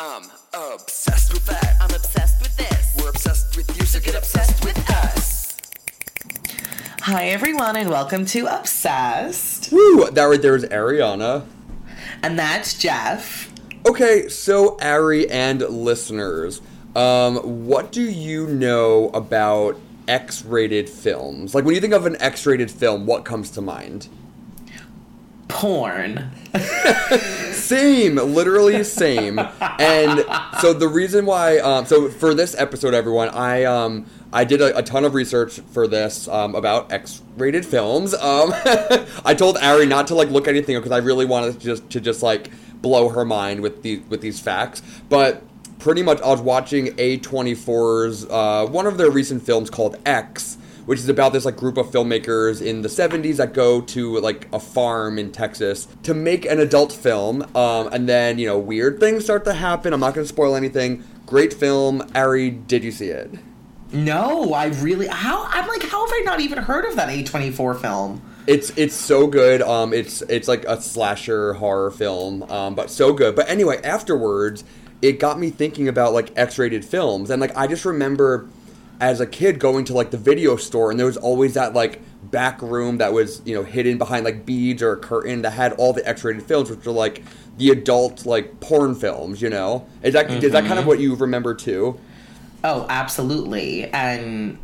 I'm obsessed with that. I'm obsessed with this. We're obsessed with you, so get obsessed with us. Hi, everyone, and welcome to Obsessed. Woo! That right there is Ariana. And that's Jeff. Okay, so Ari and listeners, um, what do you know about X-rated films? Like when you think of an X-rated film, what comes to mind? Porn. Same, literally same. And so the reason why, um, so for this episode, everyone, I um, I did a, a ton of research for this um, about X-rated films. Um, I told Ari not to like look anything because I really wanted to just to just like blow her mind with these with these facts, but. Pretty much, I was watching A24's uh, one of their recent films called X, which is about this like group of filmmakers in the 70s that go to like a farm in Texas to make an adult film. Um, and then, you know, weird things start to happen. I'm not going to spoil anything. Great film. Ari, did you see it? No, I really. How? I'm like, how have I not even heard of that A24 film? It's it's so good. Um, it's it's like a slasher horror film. Um, but so good. But anyway, afterwards, it got me thinking about like X-rated films, and like I just remember as a kid going to like the video store and there was always that like back room that was you know hidden behind like beads or a curtain that had all the x-rated films which are like the adult like porn films you know is that is that kind of mm-hmm. what you remember too Oh, absolutely. And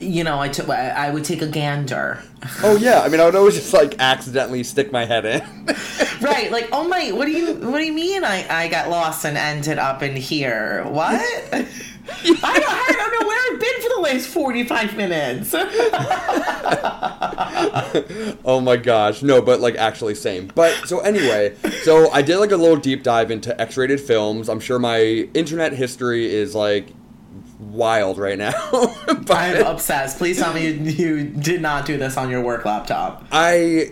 you know, I took. I would take a gander. oh yeah i mean i would always just like accidentally stick my head in right, like, oh my, what do you, what do you mean? I I got lost and ended up in here? What? I, don't, I don't know where I've been for the last forty five minutes. oh my gosh no but like actually same but so anyway so i did like a little deep dive into x-rated films i'm sure my internet history is like wild right now but I'm obsessed. Please tell me you, you did not do this on your work laptop. i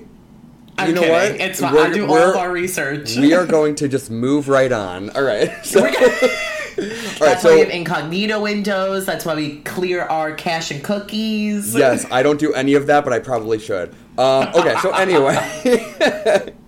I'm you know kidding. what It's fine. I do all of our research. we are going to just move right on all right so, We're gonna- all right That's why we have incognito windows. That's why we clear our cache and cookies. yes i don't do any of that but i probably should. Um, okay so anyway.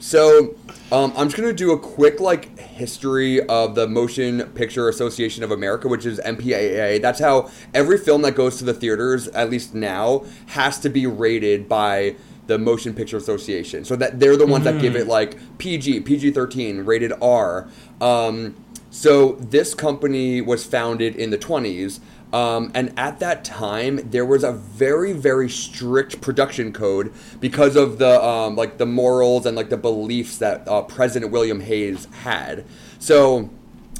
So um, i'm just going to do a quick like history of the motion picture association of america which is mpaa that's how every film that goes to the theaters at least now has to be rated by the motion picture association. So that they're the ones that give it like pg pg-13 rated r. Um, so this company was founded in the 20s um, and at that time, there was a very, very strict production code because of the um, like the morals and like the beliefs that uh, President William Hays had. So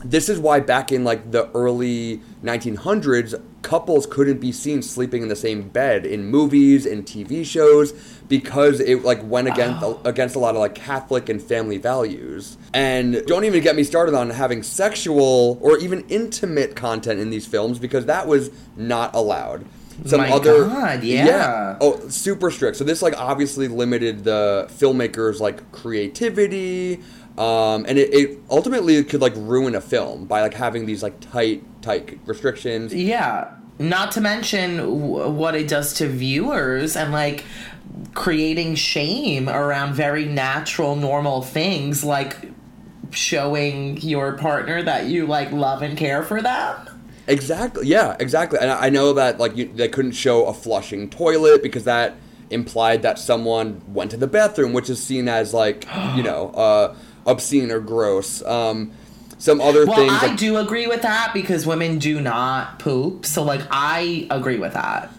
this is why back in like the early 1900s, couples couldn't be seen sleeping in the same bed in movies and TV shows because it like went against against a lot of like Catholic and family values. And don't even get me started on having sexual or even intimate content in these films because that was not allowed. Some My other God, yeah. Oh, super strict. So this like obviously limited the filmmakers like creativity. Um, and it, it ultimately could like ruin a film by like having these like tight, tight restrictions. Yeah. Not to mention w- what it does to viewers and like creating shame around very natural, normal things like showing your partner that you like love and care for them. Exactly. Yeah, exactly. And I know that like you, they couldn't show a flushing toilet because that implied that someone went to the bathroom, which is seen as like you know uh, obscene or gross. Um, some other Well, things. I like, do agree with that because women do not poop. So like I agree with that.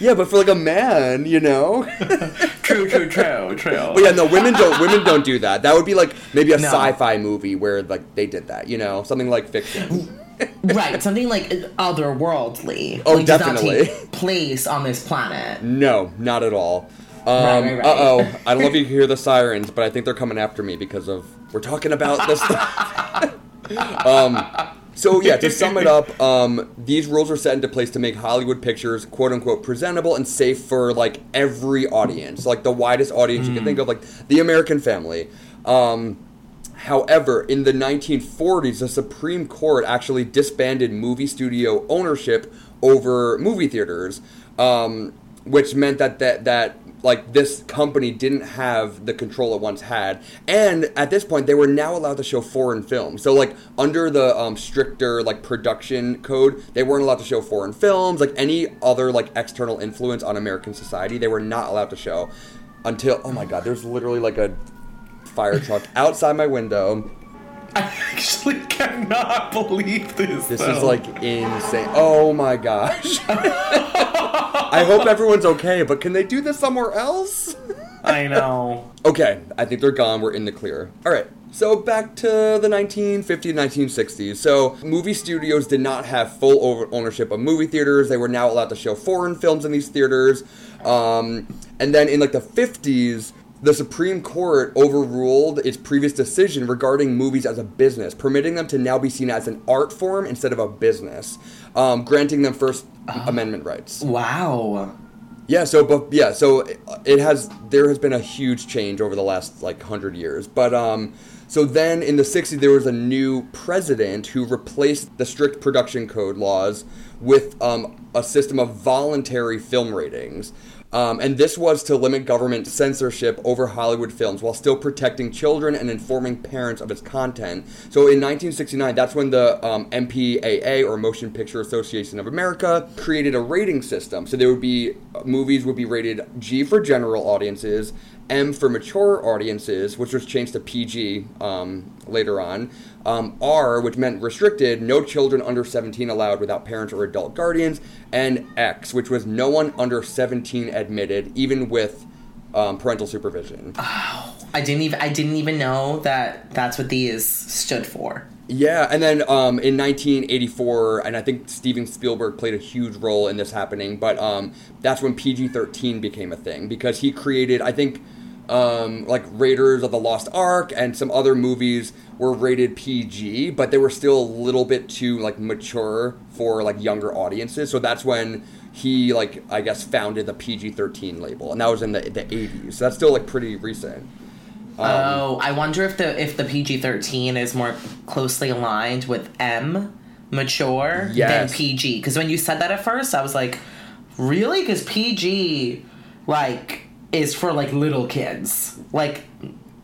Yeah, but for like a man, you know. True, true, true, true. But yeah, no, women don't. Women don't do that. That would be like maybe a No. sci-fi movie where like they did that. You know, something like fiction. right, something like otherworldly. Oh, like, does not definitely. take place on this planet. No, not at all. Um, Right, right, right. Uh oh. I don't know if you can hear the sirens, but I think they're coming after me because of we're talking about this. um, so yeah, to sum it up, um, these rules are set into place to make Hollywood pictures "quote unquote" presentable and safe for like every audience, like the widest audience you can think of, like the American family. Um, However, in the 1940s, the Supreme Court actually disbanded movie studio ownership over movie theaters, um, which meant that, that that like this company didn't have the control it once had, and at this point they were now allowed to show foreign films. So like under the um, stricter like production code, they weren't allowed to show foreign films. Like any other like external influence on American society, they were not allowed to show until oh my god, there's literally like a fire truck outside my window. I actually cannot believe this. This though. is like insane. Oh my gosh. I hope everyone's okay, but can they do this somewhere else? I know. Okay, I think they're gone. We're in the clear. All right. So back to the 1950s, 1960s. So movie studios did not have full ownership of movie theaters. They were now allowed to show foreign films in these theaters. Um, and then in like the 50s, the Supreme Court overruled its previous decision regarding movies as a business, permitting them to now be seen as an art form instead of a business, um, granting them First Amendment rights. Wow. Yeah, so but yeah, so it has there has been a huge change over the last like 100 years. But um so then in the 60s there was a new president who replaced the strict production code laws with um, a system of voluntary film ratings. Um, and this was to limit government censorship over Hollywood films while still protecting children and informing parents of its content. So in 1969, that's when the um, MPAA, or Motion Picture Association of America, created a rating system. So there would be movies would be rated G for general audiences, M for mature audiences, which was changed to PG um, later on. Um, R, which meant restricted, no children under 17 allowed without parents or adult guardians, and X, which was no one under 17 admitted, even with um, parental supervision. Oh, I didn't even I didn't even know that that's what these stood for. Yeah, and then um, in 1984, and I think Steven Spielberg played a huge role in this happening, but um, that's when PG 13 became a thing because he created, I think, um, like Raiders of the Lost Ark and some other movies were rated PG, but they were still a little bit too like mature for like younger audiences. So that's when he like I guess founded the PG 13 label, and that was in the the 80s. So that's still like pretty recent. oh, I wonder if the if the PG thirteen is more closely aligned with M, mature, Yes. than PG. Because when you said that at first, I was like, really? Because PG, like, is for like little kids. Like,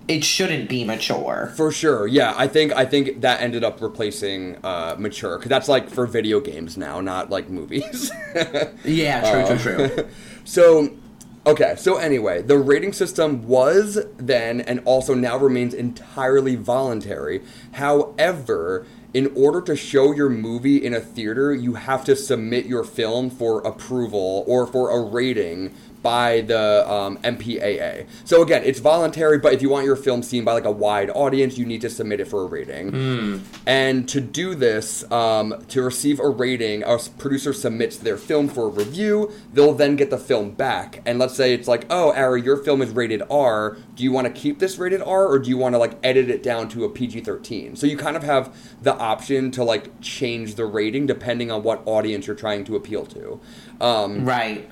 it shouldn't be mature. For sure, yeah. I think I think that ended up replacing uh, mature because that's like for video games now, not like movies. Yeah, true, true, true. so, okay. So anyway, the rating system was then and also now remains entirely voluntary. However. In order to show your movie in a theater, you have to submit your film for approval or for a rating by the um, MPAA. So again, it's voluntary, but if you want your film seen by like a wide audience, you need to submit it for a rating. And to do this, um, to receive a rating, a producer submits their film for a review. They'll then get the film back, and let's say it's like, oh, Ari, your film is rated R. Do you want to keep this rated R, or do you want to like edit it down to a PG-13? So you kind of have the option to like change the rating depending on what audience you're trying to appeal to. Um, right.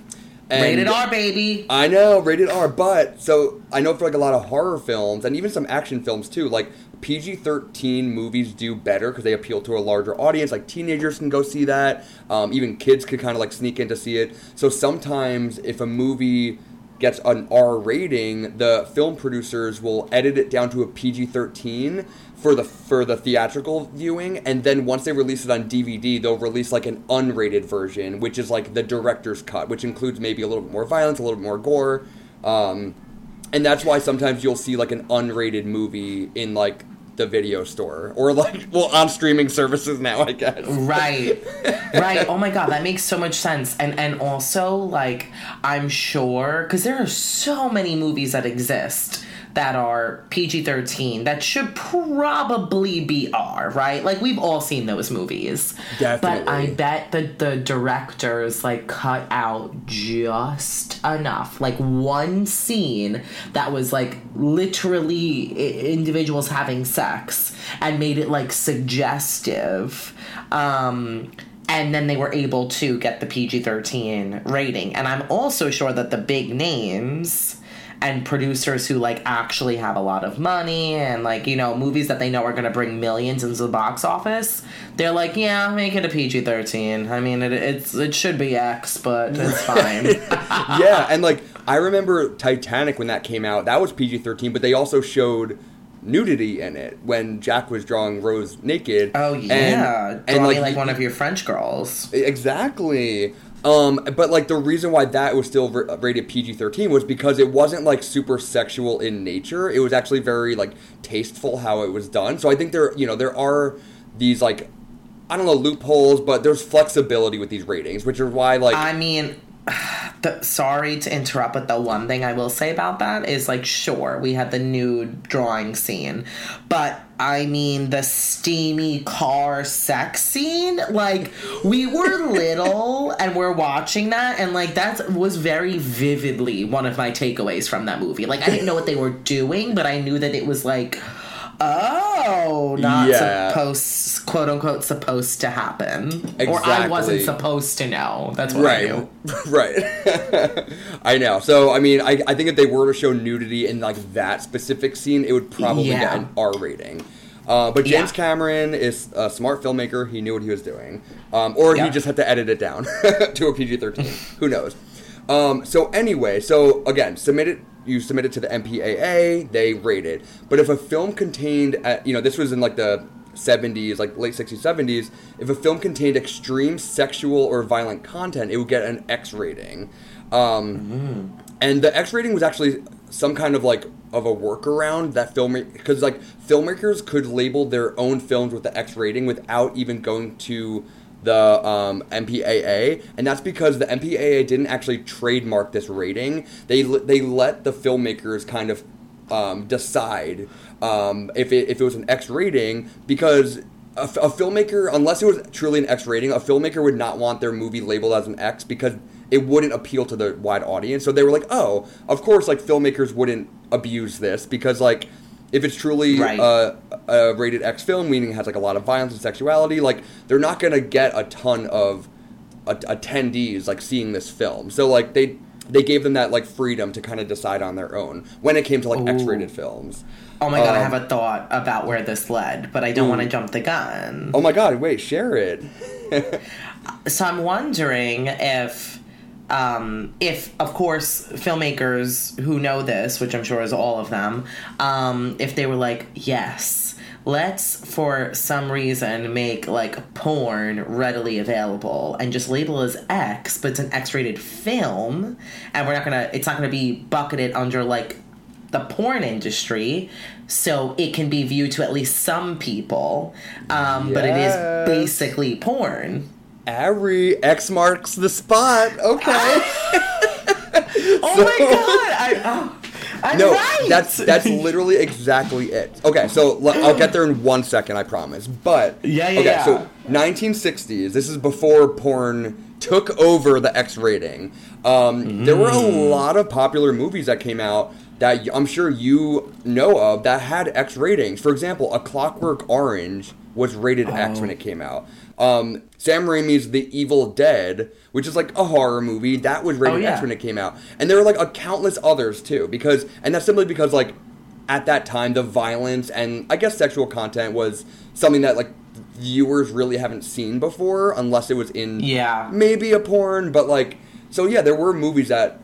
And- Rated R, baby. I know, rated R, but so I know for like a lot of horror films and even some action films too, like PG 13 movies do better because they appeal to a larger audience. Like teenagers can go see that, um, even kids could kind of like sneak in to see it. So sometimes if a movie gets an R rating, the film producers will edit it down to a PG 13 for the for the theatrical viewing and then once they release it on DVD they'll release like an unrated version which is like the director's cut which includes maybe a little bit more violence a little bit more gore um, and that's why sometimes you'll see like an unrated movie in like the video store or like well on streaming services now I guess Right. right. Oh my god, that makes so much sense. And and also like I'm sure cuz there are so many movies that exist that are PG-13 that should probably be R, right? Like we've all seen those movies. Definitely. But I bet the the directors like cut out just enough. Like one scene that was like literally individuals having sex and made it like suggestive. Um and then they were able to get the PG 13 rating. And I'm also sure that the big names and producers who like actually have a lot of money and like you know movies that they know are going to bring millions into the box office they're like yeah make it a pg-13 i mean it, it's it should be x but it's fine yeah, and like I remember Titanic when that came out. That was PG thirteen, but they also showed nudity in it when Jack was drawing Rose naked. Oh yeah, and, and like, like one of your French girls. Exactly. Um, but like the reason why that was still rated PG thirteen was because it wasn't like super sexual in nature. It was actually very like tasteful how it was done. So I think there, you know, there are these like I don't know loopholes, but there's flexibility with these ratings, which is why like I mean, the, sorry to interrupt, but the one thing I will say about that is like, sure, we had the nude drawing scene, but I mean, the steamy car sex scene, like, we were little and we're watching that, and like, that was very vividly one of my takeaways from that movie. Like, I didn't know what they were doing, but I knew that it was like, oh, not Yeah. supposed, quote unquote, supposed to happen. Or I wasn't supposed to know. That's what I right knew. right i know so i mean I, I think if they were to show nudity in like that specific scene it would probably get an r rating uh, but James Yeah. Cameron is a smart filmmaker. He knew what he was doing, um, or Yeah. he just had to edit it down to a PG-13. Who knows? Um, so anyway, so again, submit it. You submit it to the MPAA. They rate it. But if a film contained, uh you know, this was in like the 70s, like late 60s, 70s. If a film contained extreme sexual or violent content, it would get an X rating. Um, And the X rating was actually some kind of like of a workaround that film because like filmmakers could label their own films with the X rating without even going to the um, MPAA, and that's because the MPAA didn't actually trademark this rating. They they let the filmmakers kind of um, decide um, if it if it was an X rating because. A, filmmaker, unless it was truly an X rating, a filmmaker would not want their movie labeled as an X because it wouldn't appeal to the wide audience. So they were like, "Oh, of course, like filmmakers wouldn't abuse this because like if it's truly Right. a, a rated X film, meaning it has like a lot of violence and sexuality, like they're not gonna get a ton of a- attendees like seeing this film. So like they they gave them that like freedom to kind of decide on their own when it came to like X-rated films. Oh my god, I Um, have a thought about where this led, but I don't want to jump the gun. Oh my god! Wait, share it. So I'm wondering if, um, if of course filmmakers who know this, which I'm sure is all of them, um, if they were like, yes, let's for some reason make like porn readily available and just label as X, but it's an X-rated film, and we're not gonna, it's not gonna be bucketed under like the porn industry so it can be viewed to at least some people um, but it is basically porn Ari, X marks the spot. Okay. oh my god I, oh, I'm no, right. that's that's literally exactly it. Okay, so l- I'll get there in one second, I promise. But Yeah, yeah, okay, yeah. so 1960s. This is before porn took over the X rating. Um, There were a Mm. lot of popular movies that came out that I'm sure you know of that had X ratings. For example, A Clockwork Orange was rated X Oh. when it came out. Um, Sam Raimi's The Evil Dead, which is like a horror movie, that was rated Oh, yeah. X when it came out. And there were like a countless others too, because and that's simply because like at that time the violence and I guess sexual content was something that like viewers really haven't seen before unless it was in Yeah. maybe a porn, but like so yeah, there were movies that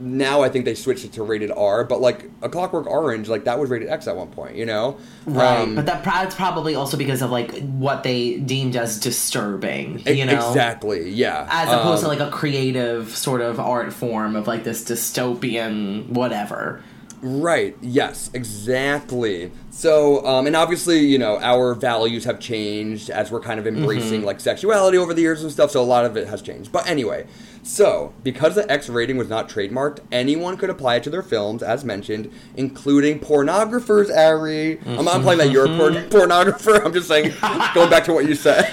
now I think they switched it to rated R, but like A Clockwork Orange, like that was rated X at one point, you know? right Um, but that that's probably also because of like what they deemed as disturbing you know exactly, yeah. as opposed to Um, like a creative sort of art form of like this dystopian whatever Right. Yes. Exactly. So, um, and obviously, you know, our values have changed as we're kind of embracing Mm-hmm. like sexuality over the years and stuff. So a lot of it has changed. But anyway, so because the X rating was not trademarked, anyone could apply it to their films, as mentioned, including pornographers. Ari, I'm not playing that you're a Mm-hmm. porn- pornographer. I'm just saying, going back to what you said.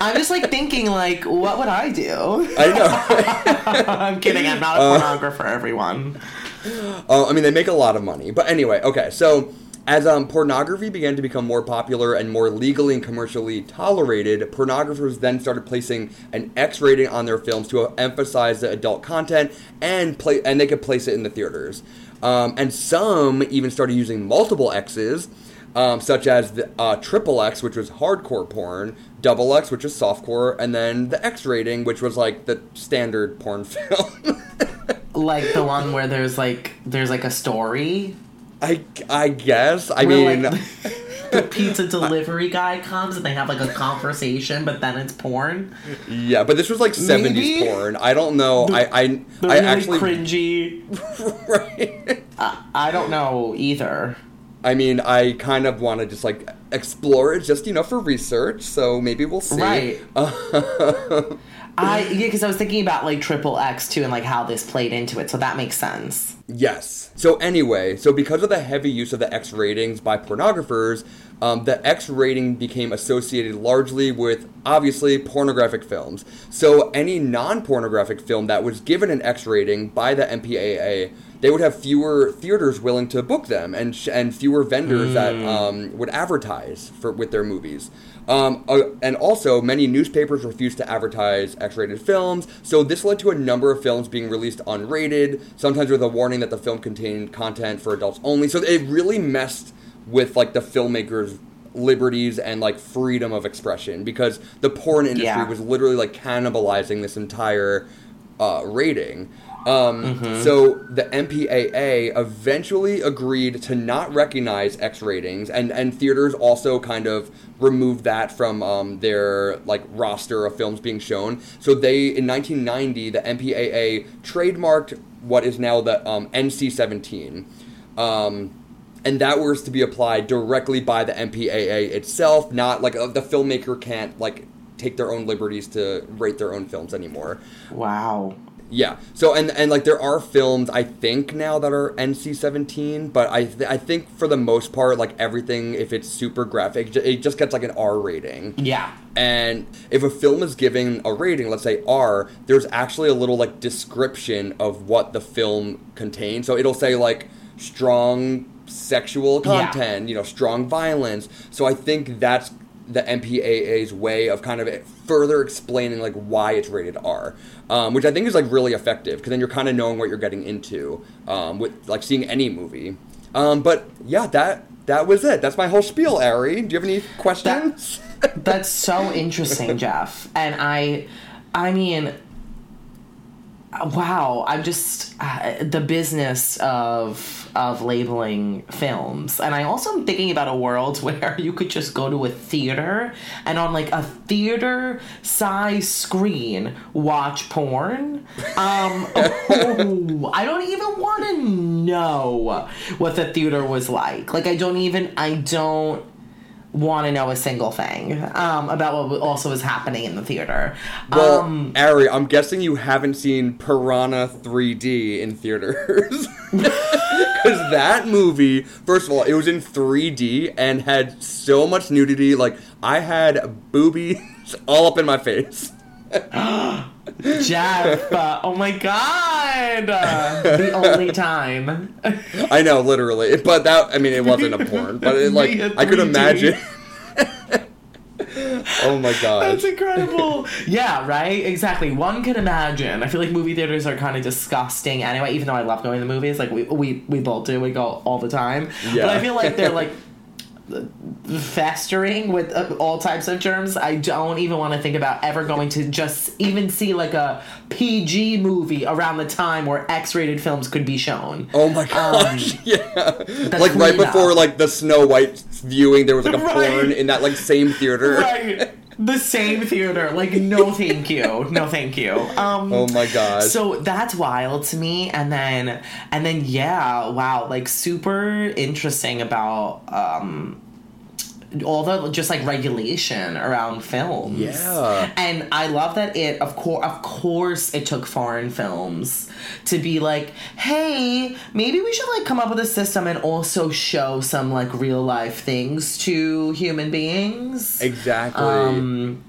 i'm just like thinking like what would i do I know. i'm kidding i'm not a Uh, pornographer everyone Uh, I mean, they make a lot of money. But anyway, okay. So as um, pornography began to become more popular and more legally and commercially tolerated, pornographers then started placing an X rating on their films to emphasize the adult content and play, and they could place it in the theaters. Um, and some even started using multiple X's. Um, such as the uh, triple X, which was hardcore porn, double X, which is softcore, and then the X rating, which was like the standard porn film. Like the one where there's like there's like a story. I I guess. I where, mean, like, the pizza delivery guy comes and they have like a conversation, but then it's porn. yeah, but this was like seventies porn. I don't know. I I The I really actually cringy. right. I, I don't know either. I mean, I kind of want to just like explore it, just you know, for research. So maybe we'll see. Right. I yeah, because I was thinking about like triple X too and like how this played into it, so that makes sense. Yes. So anyway, so because of the heavy use of the X ratings by pornographers, um, the X rating became associated largely with obviously pornographic films. So any non-pornographic film that was given an X rating by the MPAA, they would have fewer theaters willing to book them, and sh- and fewer vendors that um, would advertise for with their movies. Um, uh, and also, many newspapers refused to advertise X-rated films, so this led to a number of films being released unrated, sometimes with a warning that the film contained content for adults only. So it really messed with like the filmmakers' liberties and like freedom of expression because the porn industry Yeah. was literally like cannibalizing this entire uh, rating. Um, So the MPAA eventually agreed to not recognize X ratings, and and theaters also kind of removed that from um, their like roster of films being shown. So they in 1990 the MPAA trademarked what is now the um, NC-17. Um, and that was to be applied directly by the MPAA itself, not like uh, the filmmaker can't like take their own liberties to rate their own films anymore. Wow. Yeah. So and and like there are films I think now that are NC-17, but I th- I think for the most part like everything if it's super graphic it just gets like an R rating. Yeah. And if a film is giving a rating, let's say R, there's actually a little like description of what the film contains. So it'll say like strong sexual Yeah. content, you know, strong violence. So I think that's the MPAA's way of kind of further explaining like why it's rated R, um, which I think is like really effective because then you're kind of knowing what you're getting into um, with like seeing any movie. Um, but yeah, that that was it. That's my whole spiel, Ari. Do you have any questions? That's so interesting, Jeff. And I, I mean, wow. I'm just uh, the business of of labeling films, and I also am thinking about a world where you could just go to a theater and on like a theater size screen watch porn. Um, oh, I don't even want to know what the theater was like. Like, I don't even. I don't want to know a single thing um, about what also was happening in the theater. Well, um, Ari, I'm guessing you haven't seen Piranha 3D in theaters. Because that movie, first of all, it was in 3D and had so much nudity. Like, I had boobies all up in my face. Jeff, uh, oh my god, uh, the only time. I know, literally. But that, I mean, it wasn't a porn. But it, like, I could imagine. oh my god, That's incredible. yeah, right? Exactly. One can imagine. I feel like movie theaters are kind of disgusting anyway, even though I love going to the movies. Like, we, we, we both do. We go all the time. Yeah. But I feel like they're like festering with uh, all types of germs. I don't even want to think about ever going to just even see like a PG movie around the time where X rated films could be shown. Oh my gosh! Um, yeah, like right before like the Snow White viewing, there was like a Right. porn in that like same theater. Right. The same theater. Like, no thank you. No thank you. Um, Oh my god. So that's wild to me, and then and then yeah, wow, like super interesting about um all the just like regulation around films. Yeah. And I love that it of course of course it took foreign films to be like, hey, maybe we should like come up with a system and also show some like real life things to human beings exactly. um,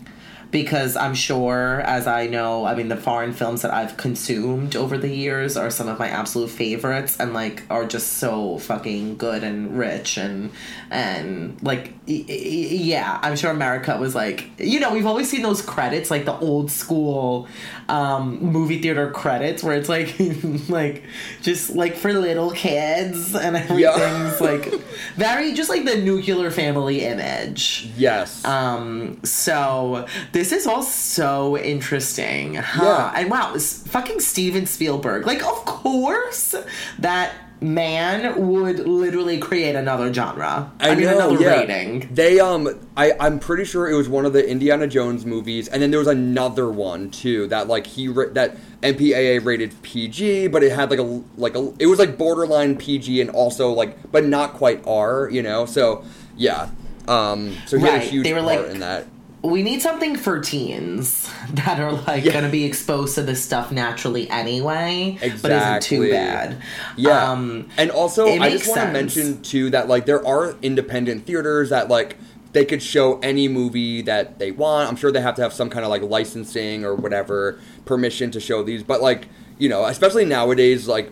because I'm sure, as I know, I mean, the foreign films that I've consumed over the years are some of my absolute favorites, and like are just so fucking good and rich and and like y- y- yeah, I'm sure America was like you know we've always seen those credits like the old school um, movie theater credits where it's like like just like for little kids and everything's like very just like the nuclear family image. yes. Um, so This is all so interesting. Huh? Yeah. And wow, fucking Steven Spielberg. Like, of course, that man would literally create another genre. I, mean, another yeah. rating. They um, I I'm pretty sure it was one of the Indiana Jones movies, and then there was another one too that like he that MPAA rated PG, but it had like a like a it was like borderline PG and also like but not quite R, you know. So yeah, um, so he had a huge they were part like- in that. We need something for teens that are like Yeah. gonna be exposed to this stuff naturally anyway, exactly. but isn't too bad. Yeah, Um, and also I just want to mention too that like there are independent theaters that like they could show any movie that they want. I'm sure they have to have some kind of like licensing or whatever permission to show these, but like you know, especially nowadays, like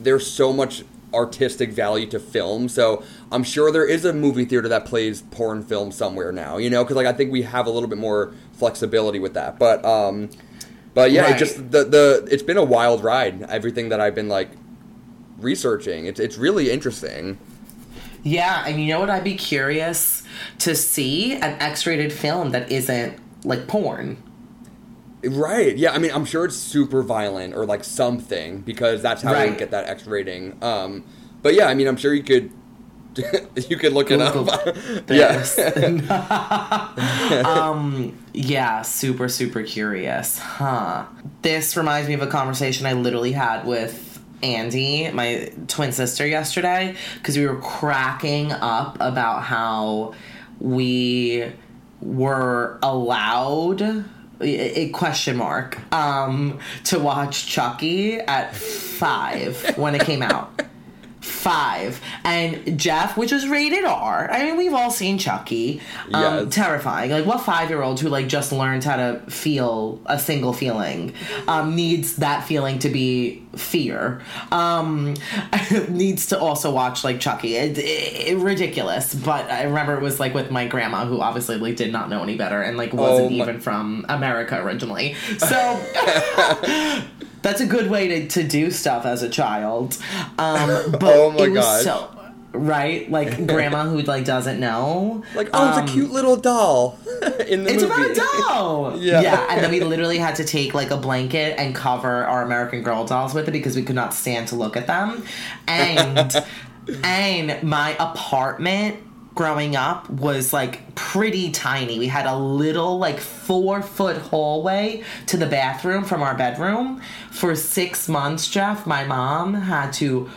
there's so much artistic value to film. So I'm sure there is a movie theater that plays porn film somewhere now. You know, because like I think we have a little bit more flexibility with that. But um, but yeah, it just the the it's been a wild ride. Everything that I've been like researching. It's it's really interesting. Yeah, and you know what? I'd be curious to see an X-rated film that isn't like porn. Right. Yeah. I mean, I'm sure it's super violent or like something because that's how Right. get that X rating. Um, but yeah, I mean, I'm sure you could you could look it up. this. yeah. um, yeah, super, super curious. Huh. This reminds me of a conversation I literally had with Andy, my twin sister, yesterday, because we were cracking up about how we were allowed a a question mark um to watch chucky at five when it came out five. And jeff which is rated r i mean we've all seen chucky. Um Yes. terrifying. Like what five year old who like just learned how to feel a single feeling um needs that feeling to be fear? Um needs to also watch like chucky. It, it, ridiculous. But i remember it was like with my grandma who obviously like did not know any better and like wasn't Oh even from america originally. So that's a good way to, to do stuff as a child um but Oh my it was gosh. so right like grandma who like doesn't know Like, oh, Um, it's a cute little doll in the it's movie. about a doll. Yeah. yeah. And then we literally had to take like a blanket and cover our American Girl dolls with it because we could not stand to look at them. And and my apartment growing up was like pretty tiny. We had a little like four foot hallway to the bathroom from our bedroom. For six months, Jeff, my mom had to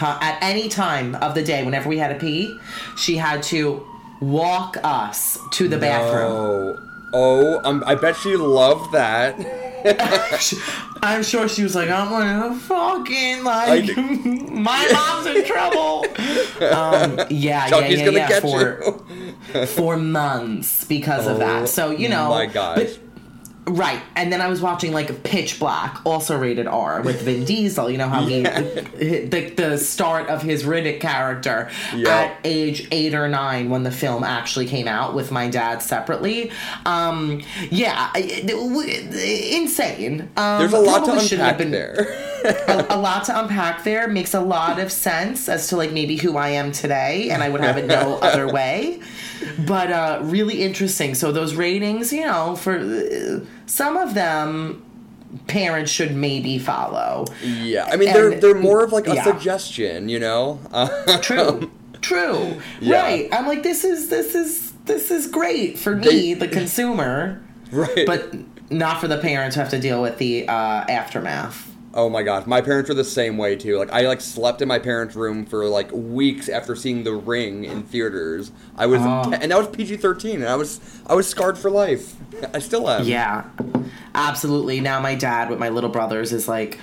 at any time of the day, whenever we had to pee, she had to walk us to the bathroom. Oh, oh, um, I bet she loved that. I'm sure she was like, I'm gonna fucking like, my mom's in trouble. Um, yeah, Chucky's yeah, yeah, gonna yeah. for you. for months because of Oh that. So you know, my gosh. but- right. And then I was watching like Pitch Black, also rated R, with Vin Diesel. You know how he, the the start of his Riddick character Yeah. at age eight or nine when the film actually came out with my dad separately. Um, yeah, insane. Um, There's a lot to unpack been- there. a, a lot to unpack there makes a lot of sense as to like maybe who I am today, and I would have it no other way. But uh, really interesting. So those ratings, you know, for uh, some of them, parents should maybe follow. yeah, I mean, they're they're more of like a yeah. suggestion, you know. True, true, Yeah. right. I'm like, this is this is this is great for me, They- the consumer, right. but not for the parents who have to deal with the uh, aftermath. Oh my gosh, my parents were the same way too. Like I like slept in my parents' room for like weeks after seeing The Ring in theaters. I was Oh. and that was PG thirteen, and I was I was scarred for life. I still am. Yeah, absolutely. Now my dad with my little brothers is like,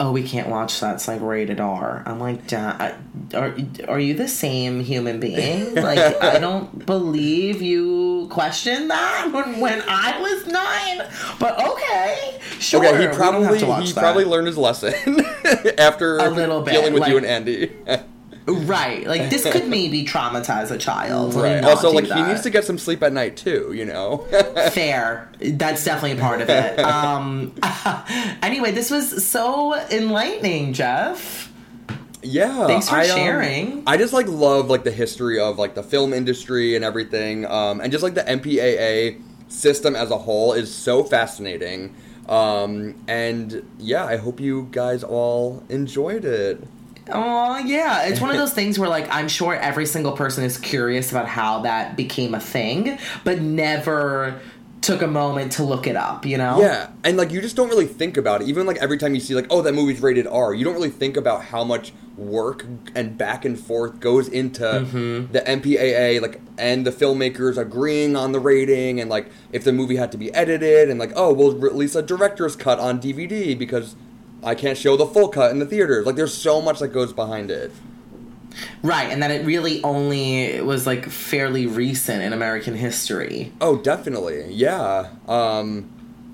"Oh, we can't watch that. It's like rated R." I'm like, "Dad, are are you the same human being? Like, I don't believe you questioned that when when I was nine. But okay, sure. Okay, he we don't have probably he that. probably learned his lesson after A little bit, dealing with you and Andy. right. Like this could maybe traumatize a child. Right. Also, like he needs to get some sleep at night too. You know. Fair. That's definitely a part of it. Um, anyway, this was so enlightening, Jeff. Yeah. Thanks for I, um, sharing. I just like love like the history of like the film industry and everything, um, and just like the MPAA system as a whole is so fascinating. Um, and yeah, I hope you guys all enjoyed it. Oh yeah, it's one of those things where like I'm sure every single person is curious about how that became a thing, but never took a moment to look it up. You know? Yeah, and like you just don't really think about it. Even like every time you see like, oh, that movie's rated R, you don't really think about how much work and back and forth goes into mm-hmm. the MPAA, like, and the filmmakers agreeing on the rating, and like if the movie had to be edited, and like, oh, we'll release a director's cut on DVD because I can't show the full cut in the theaters. Like, there's so much that goes behind it. Right, and that it really only was like fairly recent in American history. Oh, definitely, yeah. Um,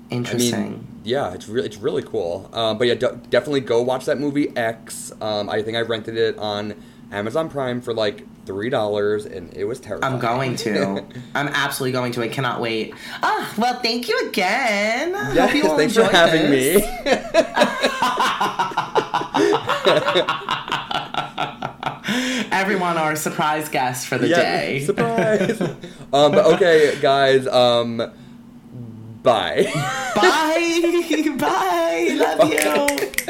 I Interesting. mean, yeah, it's really it's really cool. Um, but yeah, de- definitely go watch that movie X. Um, I think I rented it on Amazon Prime for like three dollars, and it was terrible. I'm going to. I'm absolutely going to. I cannot wait. Ah, well, thank you again. Yes, Hope you thanks for having this. me. Everyone, our surprise guest for the yeah, day. surprise. um, but okay, guys. Um, bye. Bye. Bye. Love you.